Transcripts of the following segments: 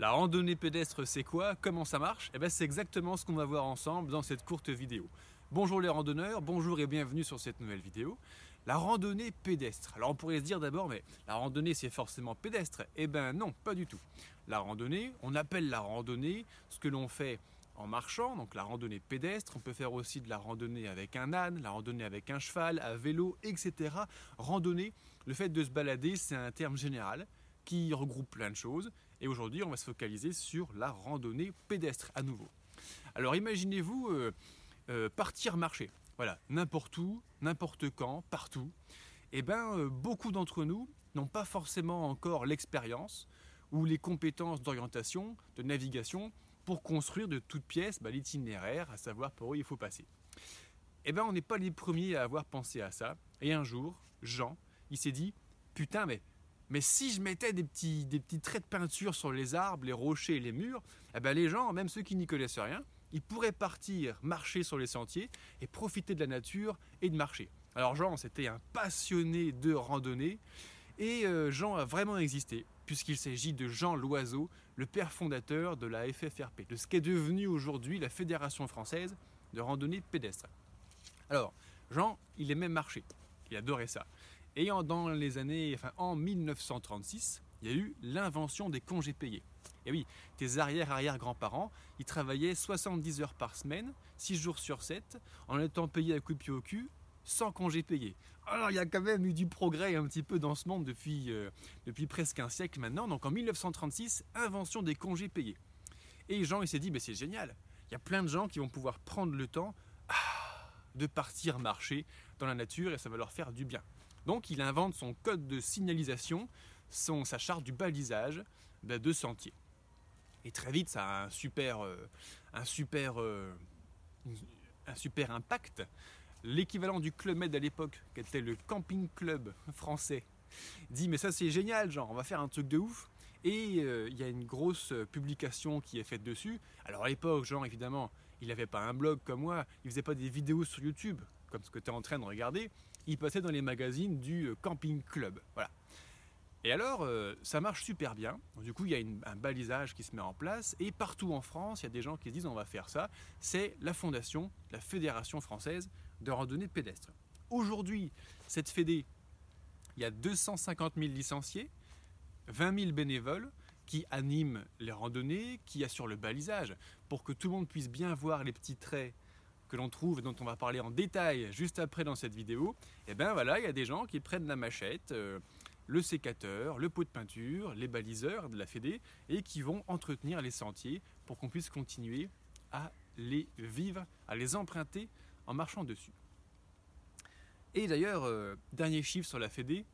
La randonnée pédestre, c'est quoi? Comment ça marche? Eh bien, c'est exactement ce qu'on va voir ensemble dans cette courte vidéo. Bonjour les randonneurs, bonjour et bienvenue sur cette nouvelle vidéo. La randonnée pédestre. Alors on pourrait se dire d'abord, mais la randonnée c'est forcément pédestre? Eh bien non, pas du tout. La randonnée, on appelle la randonnée ce que l'on fait en marchant, donc la randonnée pédestre. On peut faire aussi de la randonnée avec un âne, la randonnée avec un cheval, à vélo, etc. Randonnée, le fait de se balader, c'est un terme général qui regroupe plein de choses. Et aujourd'hui, on va se focaliser sur la randonnée pédestre à nouveau. Alors imaginez-vous euh, euh, partir marcher. Voilà, n'importe où, n'importe quand, partout. Eh bien, euh, beaucoup d'entre nous n'ont pas forcément encore l'expérience ou les compétences d'orientation, de navigation pour construire de toutes pièces bah, l'itinéraire, à savoir par où il faut passer. Eh bien, on n'est pas les premiers à avoir pensé à ça. Et un jour, Jean, il s'est dit, putain, mais mais si je mettais des petits, des petits traits de peinture sur les arbres, les rochers et les murs, eh ben les gens, même ceux qui n'y connaissent rien, ils pourraient partir marcher sur les sentiers et profiter de la nature et de marcher. Alors Jean, c'était un passionné de randonnée et euh, Jean a vraiment existé puisqu'il s'agit de Jean Loiseau, le père fondateur de la FFRP, de ce qu'est devenu aujourd'hui la Fédération française de randonnée pédestre. Alors, Jean, il aimait marcher, il adorait ça. Et en, dans les années, en 1936, il y a eu l'invention des congés payés. Et oui, tes arrière-arrière-grands-parents, ils travaillaient 70 heures par semaine, 6 jours sur 7, en étant payés à coup de pied au cul, sans congés payés. Alors il y a quand même eu du progrès un petit peu dans ce monde depuis, euh, presque un siècle maintenant. Donc en 1936, invention des congés payés. Et Jean, il s'est dit, c'est génial. Il y a plein de gens qui vont pouvoir prendre le temps ah, de partir marcher dans la nature et ça va leur faire du bien. Donc il invente son code de signalisation, son, sa charte du balisage ben, de sentiers. Et très vite, ça a un super, euh, un super, euh, un super impact. L'équivalent du Club Med à l'époque, qui était le camping club français, dit mais ça c'est génial, genre on va faire un truc de ouf. Et euh, il y a une grosse publication qui est faite dessus. Alors à l'époque, genre évidemment, il n'avait pas un blog comme moi, il faisait pas des vidéos sur YouTube, comme ce que tu es en train de regarder il passait dans les magazines du euh, Camping Club. Voilà. Et alors, euh, ça marche super bien. Du coup, il y a un balisage qui se met en place. Et partout en France, il y a des gens qui se disent on va faire ça. C'est la fondation, la Fédération française de randonnée pédestre. Aujourd'hui, cette fédé, il y a 250 000 licenciés, 20 000 bénévoles qui animent les randonnées, qui assurent le balisage, pour que tout le monde puisse bien voir les petits traits que l'on trouve dont on va parler en détail juste après dans cette vidéo, et eh bien voilà, il y a des gens qui prennent la machette, euh, le sécateur, le pot de peinture, les baliseurs de la Fédé et qui vont entretenir les sentiers pour qu'on puisse continuer à les vivre, à les emprunter en marchant dessus. Et d'ailleurs, euh, dernier chiffre sur la Fédé,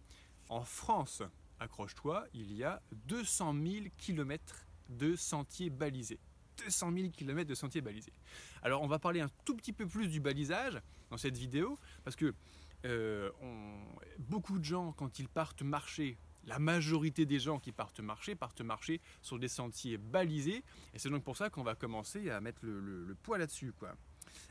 en France, accroche-toi, il y a 200 000 km de sentiers balisés. 200 000 km de sentiers balisés. Alors on va parler un tout petit peu plus du balisage dans cette vidéo, parce que euh, beaucoup de gens, quand ils partent marcher, la majorité des gens qui partent marcher, partent marcher sur des sentiers balisés, et c'est donc pour ça qu'on va commencer à mettre le, poids là-dessus. Quoi.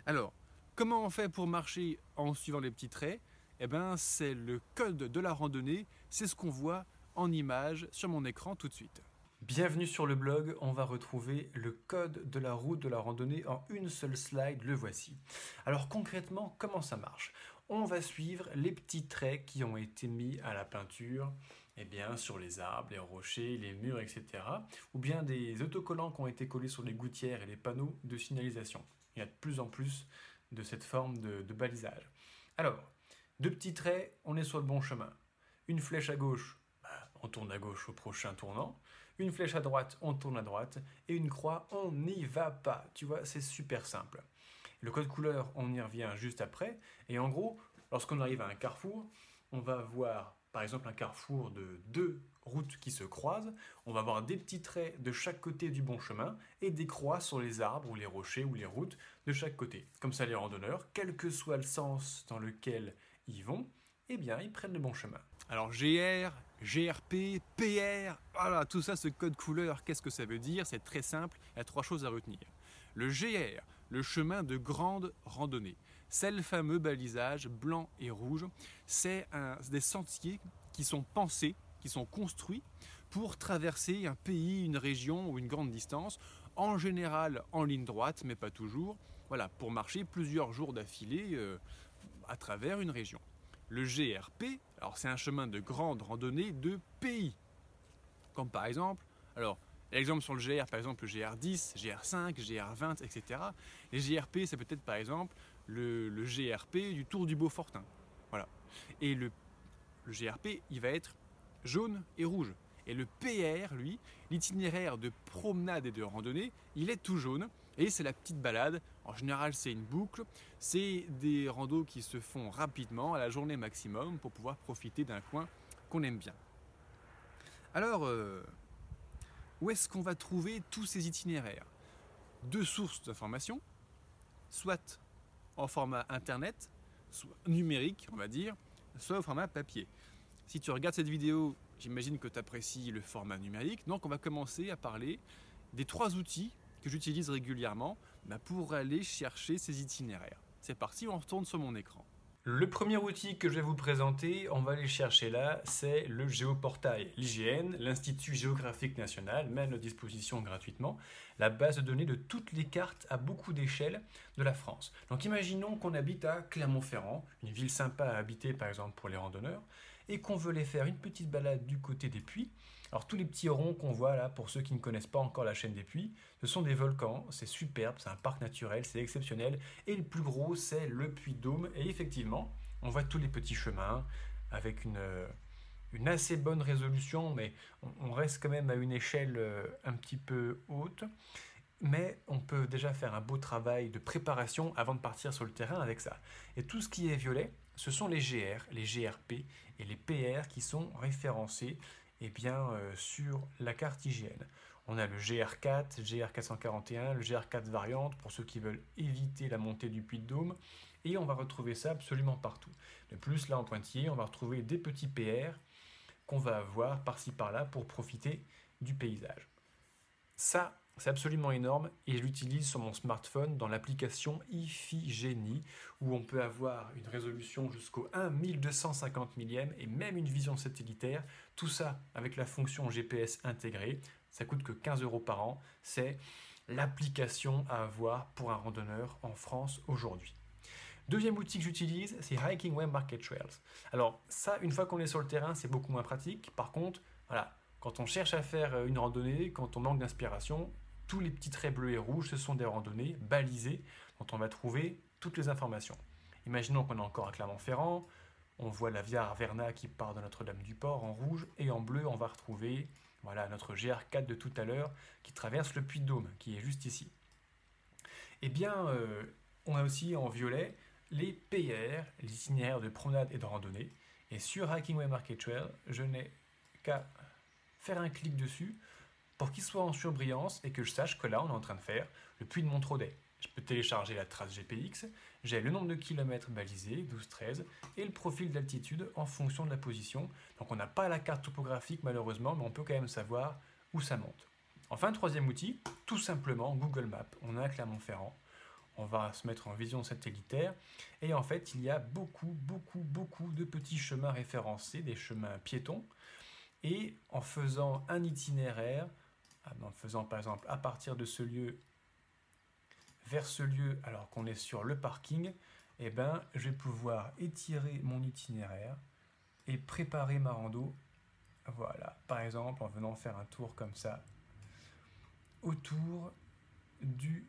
Alors, comment on fait pour marcher en suivant les petits traits? Eh bien, c'est le code de la randonnée, c'est ce qu'on voit en image sur mon écran tout de suite. Bienvenue sur le blog, on va retrouver le code de la route de la randonnée en une seule slide, le voici. Alors concrètement, comment ça marche? On va suivre les petits traits qui ont été mis à la peinture eh bien, sur les arbres, les rochers, les murs, etc. Ou bien des autocollants qui ont été collés sur les gouttières et les panneaux de signalisation. Il y a de plus en plus de cette forme de, de balisage. Alors, deux petits traits, on est sur le bon chemin. Une flèche à gauche, on tourne à gauche au prochain tournant. Une flèche à droite, on tourne à droite. Et une croix, on n'y va pas. Tu vois, c'est super simple. Le code couleur, on y revient juste après. Et en gros, lorsqu'on arrive à un carrefour, on va voir par exemple un carrefour de deux routes qui se croisent, on va avoir des petits traits de chaque côté du bon chemin et des croix sur les arbres ou les rochers ou les routes de chaque côté. Comme ça les randonneurs, quel que soit le sens dans lequel ils vont, eh bien ils prennent le bon chemin. Alors GR, GRP, PR, voilà, tout ça, ce code couleur, qu'est-ce que ça veut dire? C'est très simple, il y a trois choses à retenir. Le GR, le chemin de grande randonnée, c'est le fameux balisage blanc et rouge, c'est des sentiers qui sont pensés, qui sont construits pour traverser un pays, une région ou une grande distance, en général en ligne droite, mais pas toujours, voilà, pour marcher plusieurs jours d'affilée euh, à travers une région. Le GRP, alors c'est un chemin de grande randonnée de pays, comme par exemple, alors l'exemple sur le GR, par exemple le GR10, GR5, GR20, etc. Les GRP, c'est peut-être par exemple le, GRP du Tour du Beaufortin, voilà. Et le GRP, il va être jaune et rouge. Et le PR, lui, l'itinéraire de promenade et de randonnée, il est tout jaune. Et c'est la petite balade. En général, c'est une boucle. C'est des randos qui se font rapidement, à la journée maximum, pour pouvoir profiter d'un coin qu'on aime bien. Alors, euh, où est-ce qu'on va trouver tous ces itinéraires? Deux sources d'information, soit en format internet, soit numérique, on va dire, soit au format papier. Si tu regardes cette vidéo J'imagine que tu apprécies le format numérique. Donc on va commencer à parler des trois outils que j'utilise régulièrement bah, pour aller chercher ces itinéraires. C'est parti, on retourne sur mon écran. Le premier outil que je vais vous présenter, on va aller chercher là, c'est le géoportail. L'IGN, l'Institut géographique national, met à notre disposition gratuitement la base de données de toutes les cartes à beaucoup d'échelles de la France. Donc imaginons qu'on habite à Clermont-Ferrand, une ville sympa à habiter par exemple pour les randonneurs, et qu'on veut les faire une petite balade du côté des puits. Alors tous les petits ronds qu'on voit là, pour ceux qui ne connaissent pas encore la chaîne des puits, ce sont des volcans, c'est superbe, c'est un parc naturel, c'est exceptionnel, et le plus gros c'est le puits Dôme, et effectivement, on voit tous les petits chemins avec une, euh, assez bonne résolution, mais on, reste quand même à une échelle euh, un petit peu haute. Mais on peut déjà faire un beau travail de préparation avant de partir sur le terrain avec ça. Et tout ce qui est violet, ce sont les GR, les GRP et les PR qui sont référencés eh bien, euh, sur la carte IGN. On a le GR4, GR441, le GR4 variante pour ceux qui veulent éviter la montée du puits de Dôme. Et on va retrouver ça absolument partout. De plus, là en pointillé, on va retrouver des petits PR qu'on va avoir par-ci par-là pour profiter du paysage. C'est absolument énorme et je l'utilise sur mon smartphone dans l'application Iphigenie où on peut avoir une résolution jusqu'au 1 1250 millième et même une vision satellitaire. Tout ça avec la fonction GPS intégrée. Ça coûte que 15 euros par an. C'est l'application à avoir pour un randonneur en France aujourd'hui. Deuxième outil que j'utilise, c'est Hiking Web Market Trails. Alors ça, une fois qu'on est sur le terrain, c'est beaucoup moins pratique. Par contre, voilà, quand on cherche à faire une randonnée, quand on manque d'inspiration, tous les petits traits bleus et rouges, ce sont des randonnées balisées dont on va trouver toutes les informations. Imaginons qu'on est encore à Clermont-Ferrand, on voit la Via Arverna qui part de Notre-Dame-du-Port en rouge, et en bleu, on va retrouver voilà, notre GR4 de tout à l'heure qui traverse le Puy de Dôme, qui est juste ici. Eh bien, euh, on a aussi en violet les PR, les itinéraires de promenade et de randonnée. Et sur Hikingway Market Trail, je n'ai qu'à faire un clic dessus pour qu'il soit en surbrillance et que je sache que là, on est en train de faire le puits de Montraudet. Je peux télécharger la trace GPX, j'ai le nombre de kilomètres balisés, 12-13, et le profil d'altitude en fonction de la position. Donc on n'a pas la carte topographique malheureusement, mais on peut quand même savoir où ça monte. Enfin, troisième outil, tout simplement Google Maps. On a Clermont-Ferrand, on va se mettre en vision satellitaire, et en fait, il y a beaucoup, beaucoup, beaucoup de petits chemins référencés, des chemins piétons, et en faisant un itinéraire, en faisant par exemple à partir de ce lieu vers ce lieu alors qu'on est sur le parking, eh ben, je vais pouvoir étirer mon itinéraire et préparer ma rando. Voilà, par exemple en venant faire un tour comme ça autour du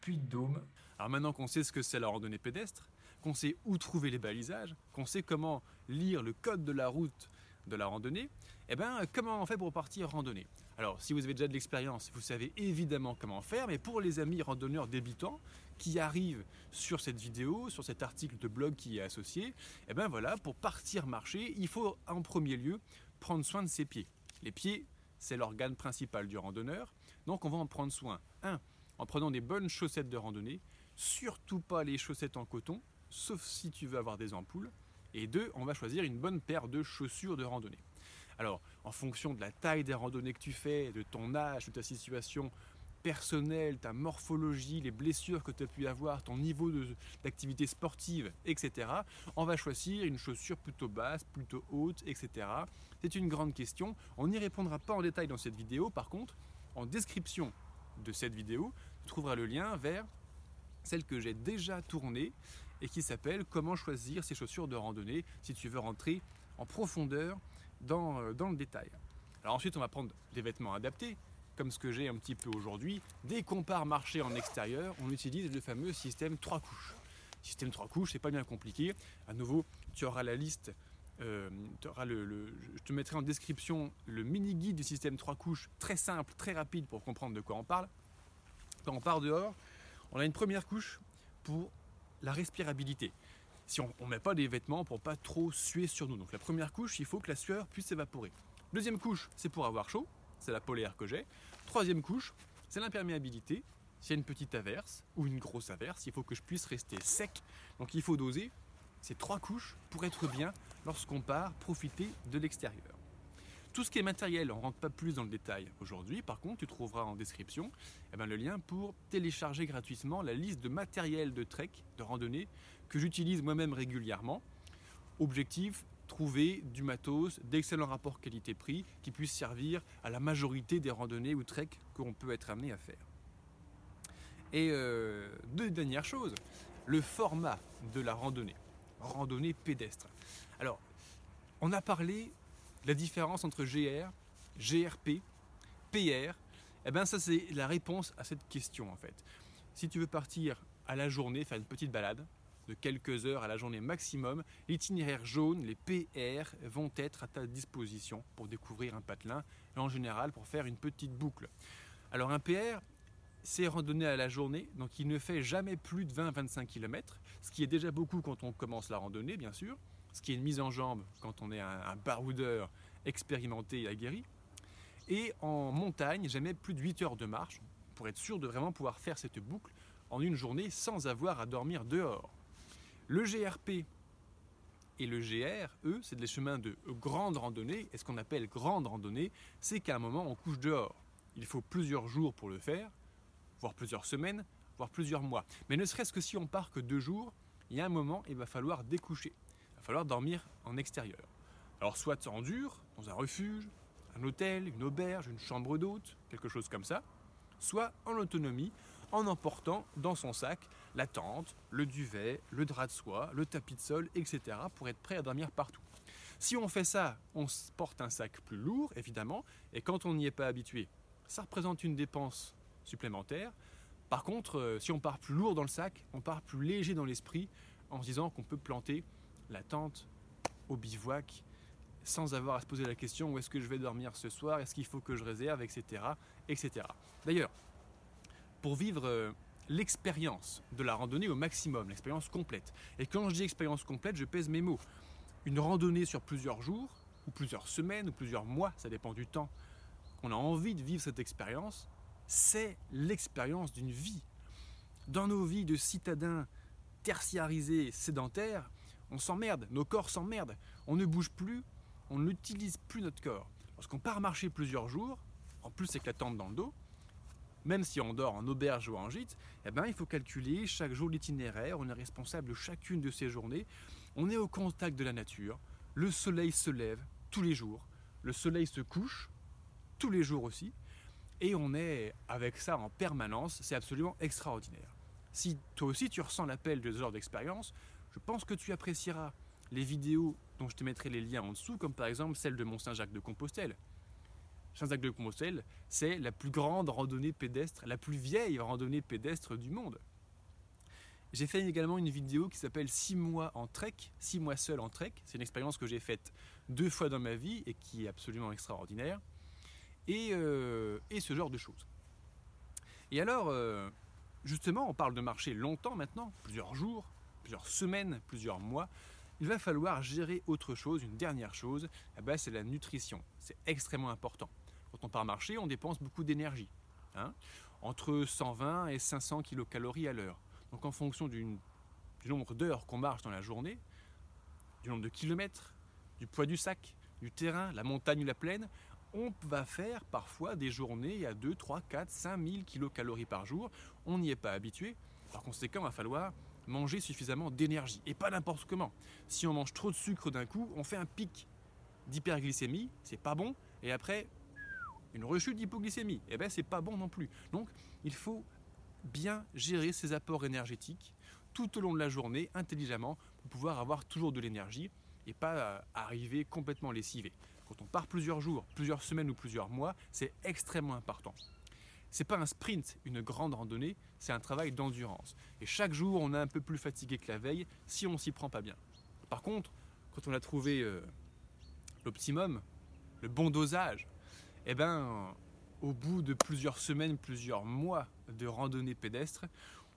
Puy de Dôme. Alors maintenant qu'on sait ce que c'est la randonnée pédestre, qu'on sait où trouver les balisages, qu'on sait comment lire le code de la route de la randonnée, eh ben, comment on fait pour partir randonnée Alors, si vous avez déjà de l'expérience, vous savez évidemment comment faire, mais pour les amis randonneurs débutants qui arrivent sur cette vidéo, sur cet article de blog qui est associé, eh ben voilà, pour partir marcher, il faut en premier lieu prendre soin de ses pieds. Les pieds, c'est l'organe principal du randonneur, donc on va en prendre soin. Un, en prenant des bonnes chaussettes de randonnée, surtout pas les chaussettes en coton, sauf si tu veux avoir des ampoules. Et deux, on va choisir une bonne paire de chaussures de randonnée. Alors, en fonction de la taille des randonnées que tu fais, de ton âge, de ta situation, personnel, ta morphologie, les blessures que tu as pu avoir, ton niveau d'activité sportive, etc., on va choisir une chaussure plutôt basse, plutôt haute, etc. C'est une grande question. On n'y répondra pas en détail dans cette vidéo. Par contre, en description de cette vidéo, tu trouveras le lien vers celle que j'ai déjà tournée et qui s'appelle Comment choisir ses chaussures de randonnée si tu veux rentrer en profondeur dans, euh, dans le détail. Alors ensuite, on va prendre des vêtements adaptés, comme ce que j'ai un petit peu aujourd'hui. Dès qu'on part marcher en extérieur, on utilise le fameux système 3 couches. Système 3 couches, c'est pas bien compliqué. À nouveau, tu auras la liste, euh, le, je te mettrai en description le mini guide du système 3 couches, très simple, très rapide pour comprendre de quoi on parle. Quand on part dehors, on a une première couche pour la respirabilité. Si on ne met pas des vêtements pour pas trop suer sur nous. Donc la première couche, il faut que la sueur puisse s'évaporer. Deuxième couche, c'est pour avoir chaud, c'est la polaire que j'ai. Troisième couche, c'est l'imperméabilité. S'il y a une petite averse ou une grosse averse, il faut que je puisse rester sec. Donc il faut doser ces trois couches pour être bien lorsqu'on part profiter de l'extérieur. Tout ce qui est matériel, on ne rentre pas plus dans le détail aujourd'hui. Par contre, tu trouveras en description eh ben, le lien pour télécharger gratuitement la liste de matériel de trek, de randonnée, que j'utilise moi-même régulièrement. Objectif, trouver du matos d'excellent rapport qualité-prix qui puisse servir à la majorité des randonnées ou trek qu'on peut être amené à faire. Et euh, deux dernières choses, le format de la randonnée, randonnée pédestre. Alors, on a parlé la différence entre GR, GRP, PR, eh bien ça c'est la réponse à cette question en fait. Si tu veux partir à la journée, faire une petite balade de quelques heures à la journée maximum, l'itinéraire jaune, les PR, vont être à ta disposition pour découvrir un patelin et en général pour faire une petite boucle. Alors un PR, c'est randonnée à la journée, donc il ne fait jamais plus de 20-25 km, ce qui est déjà beaucoup quand on commence la randonnée bien sûr ce qui est une mise en jambe quand on est un, baroudeur expérimenté et aguerri. Et en montagne, jamais plus de 8 heures de marche pour être sûr de vraiment pouvoir faire cette boucle en une journée sans avoir à dormir dehors. Le GRP et le GR, eux, c'est des chemins de grande randonnée. Et ce qu'on appelle grande randonnée, c'est qu'à un moment, on couche dehors. Il faut plusieurs jours pour le faire, voire plusieurs semaines, voire plusieurs mois. Mais ne serait-ce que si on part que deux jours, il y a un moment, il va falloir découcher falloir dormir en extérieur. Alors soit en dur, dans un refuge, un hôtel, une auberge, une chambre d'hôte, quelque chose comme ça, soit en autonomie, en emportant dans son sac la tente, le duvet, le drap de soie, le tapis de sol, etc. pour être prêt à dormir partout. Si on fait ça, on porte un sac plus lourd, évidemment, et quand on n'y est pas habitué, ça représente une dépense supplémentaire. Par contre, euh, si on part plus lourd dans le sac, on part plus léger dans l'esprit en se disant qu'on peut planter la tente au bivouac sans avoir à se poser la question où est-ce que je vais dormir ce soir, est-ce qu'il faut que je réserve, etc. etc. D'ailleurs, pour vivre euh, l'expérience de la randonnée au maximum, l'expérience complète, et quand je dis expérience complète, je pèse mes mots. Une randonnée sur plusieurs jours, ou plusieurs semaines, ou plusieurs mois, ça dépend du temps qu'on a envie de vivre cette expérience, c'est l'expérience d'une vie. Dans nos vies de citadins tertiarisés, sédentaires, on s'emmerde, nos corps s'emmerdent, on ne bouge plus, on n'utilise plus notre corps. Lorsqu'on part marcher plusieurs jours, en plus avec la tente dans le dos, même si on dort en auberge ou en gîte, eh ben, il faut calculer chaque jour l'itinéraire, on est responsable de chacune de ces journées, on est au contact de la nature, le soleil se lève tous les jours, le soleil se couche tous les jours aussi, et on est avec ça en permanence, c'est absolument extraordinaire. Si toi aussi tu ressens l'appel de ce genre d'expérience, je pense que tu apprécieras les vidéos dont je te mettrai les liens en dessous, comme par exemple celle de Mont-Saint-Jacques de Compostelle. Saint-Jacques de Compostelle, c'est la plus grande randonnée pédestre, la plus vieille randonnée pédestre du monde. J'ai fait également une vidéo qui s'appelle 6 mois en trek, 6 mois seul en trek. C'est une expérience que j'ai faite deux fois dans ma vie et qui est absolument extraordinaire. Et, euh, ce genre de choses. Et alors, euh, justement, on parle de marcher longtemps maintenant, plusieurs jours, plusieurs semaines, plusieurs mois, il va falloir gérer autre chose, une dernière chose, eh ben, c'est la nutrition. C'est extrêmement important. Quand on part marcher, on dépense beaucoup d'énergie. Hein, entre 120 et 500 kilocalories à l'heure. Donc en fonction du nombre d'heures qu'on marche dans la journée, du nombre de kilomètres, du poids du sac, du terrain, la montagne ou la plaine, on va faire parfois des journées à 2, 3, 4, 5 000 kilocalories par jour. On n'y est pas habitué. Par conséquent, il va falloir manger suffisamment d'énergie et pas n'importe comment. Si on mange trop de sucre d'un coup, on fait un pic d'hyperglycémie, c'est pas bon, et après une rechute d'hypoglycémie, et eh ben c'est pas bon non plus. Donc il faut bien gérer ses apports énergétiques tout au long de la journée intelligemment pour pouvoir avoir toujours de l'énergie et pas euh, arriver complètement lessivé. Quand on part plusieurs jours, plusieurs semaines ou plusieurs mois, c'est extrêmement important. C'est pas un sprint, une grande randonnée, c'est un travail d'endurance. Et chaque jour, on est un peu plus fatigué que la veille si on s'y prend pas bien. Par contre, quand on a trouvé euh, l'optimum, le bon dosage, eh ben, au bout de plusieurs semaines, plusieurs mois de randonnée pédestre,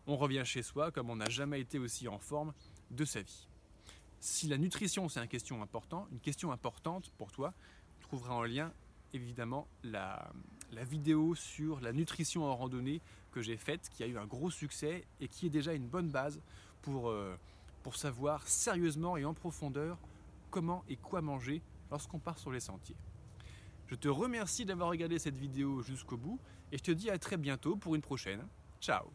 on revient chez soi comme on n'a jamais été aussi en forme de sa vie. Si la nutrition c'est une question importante, une question importante pour toi, tu trouveras en lien évidemment la, la vidéo sur la nutrition en randonnée que j'ai faite, qui a eu un gros succès et qui est déjà une bonne base pour, euh, pour savoir sérieusement et en profondeur comment et quoi manger lorsqu'on part sur les sentiers. Je te remercie d'avoir regardé cette vidéo jusqu'au bout et je te dis à très bientôt pour une prochaine. Ciao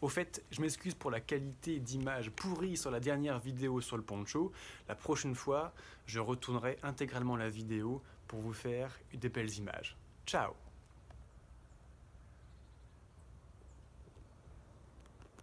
au fait, je m'excuse pour la qualité d'image pourrie sur la dernière vidéo sur le poncho. La prochaine fois, je retournerai intégralement la vidéo pour vous faire des belles images. Ciao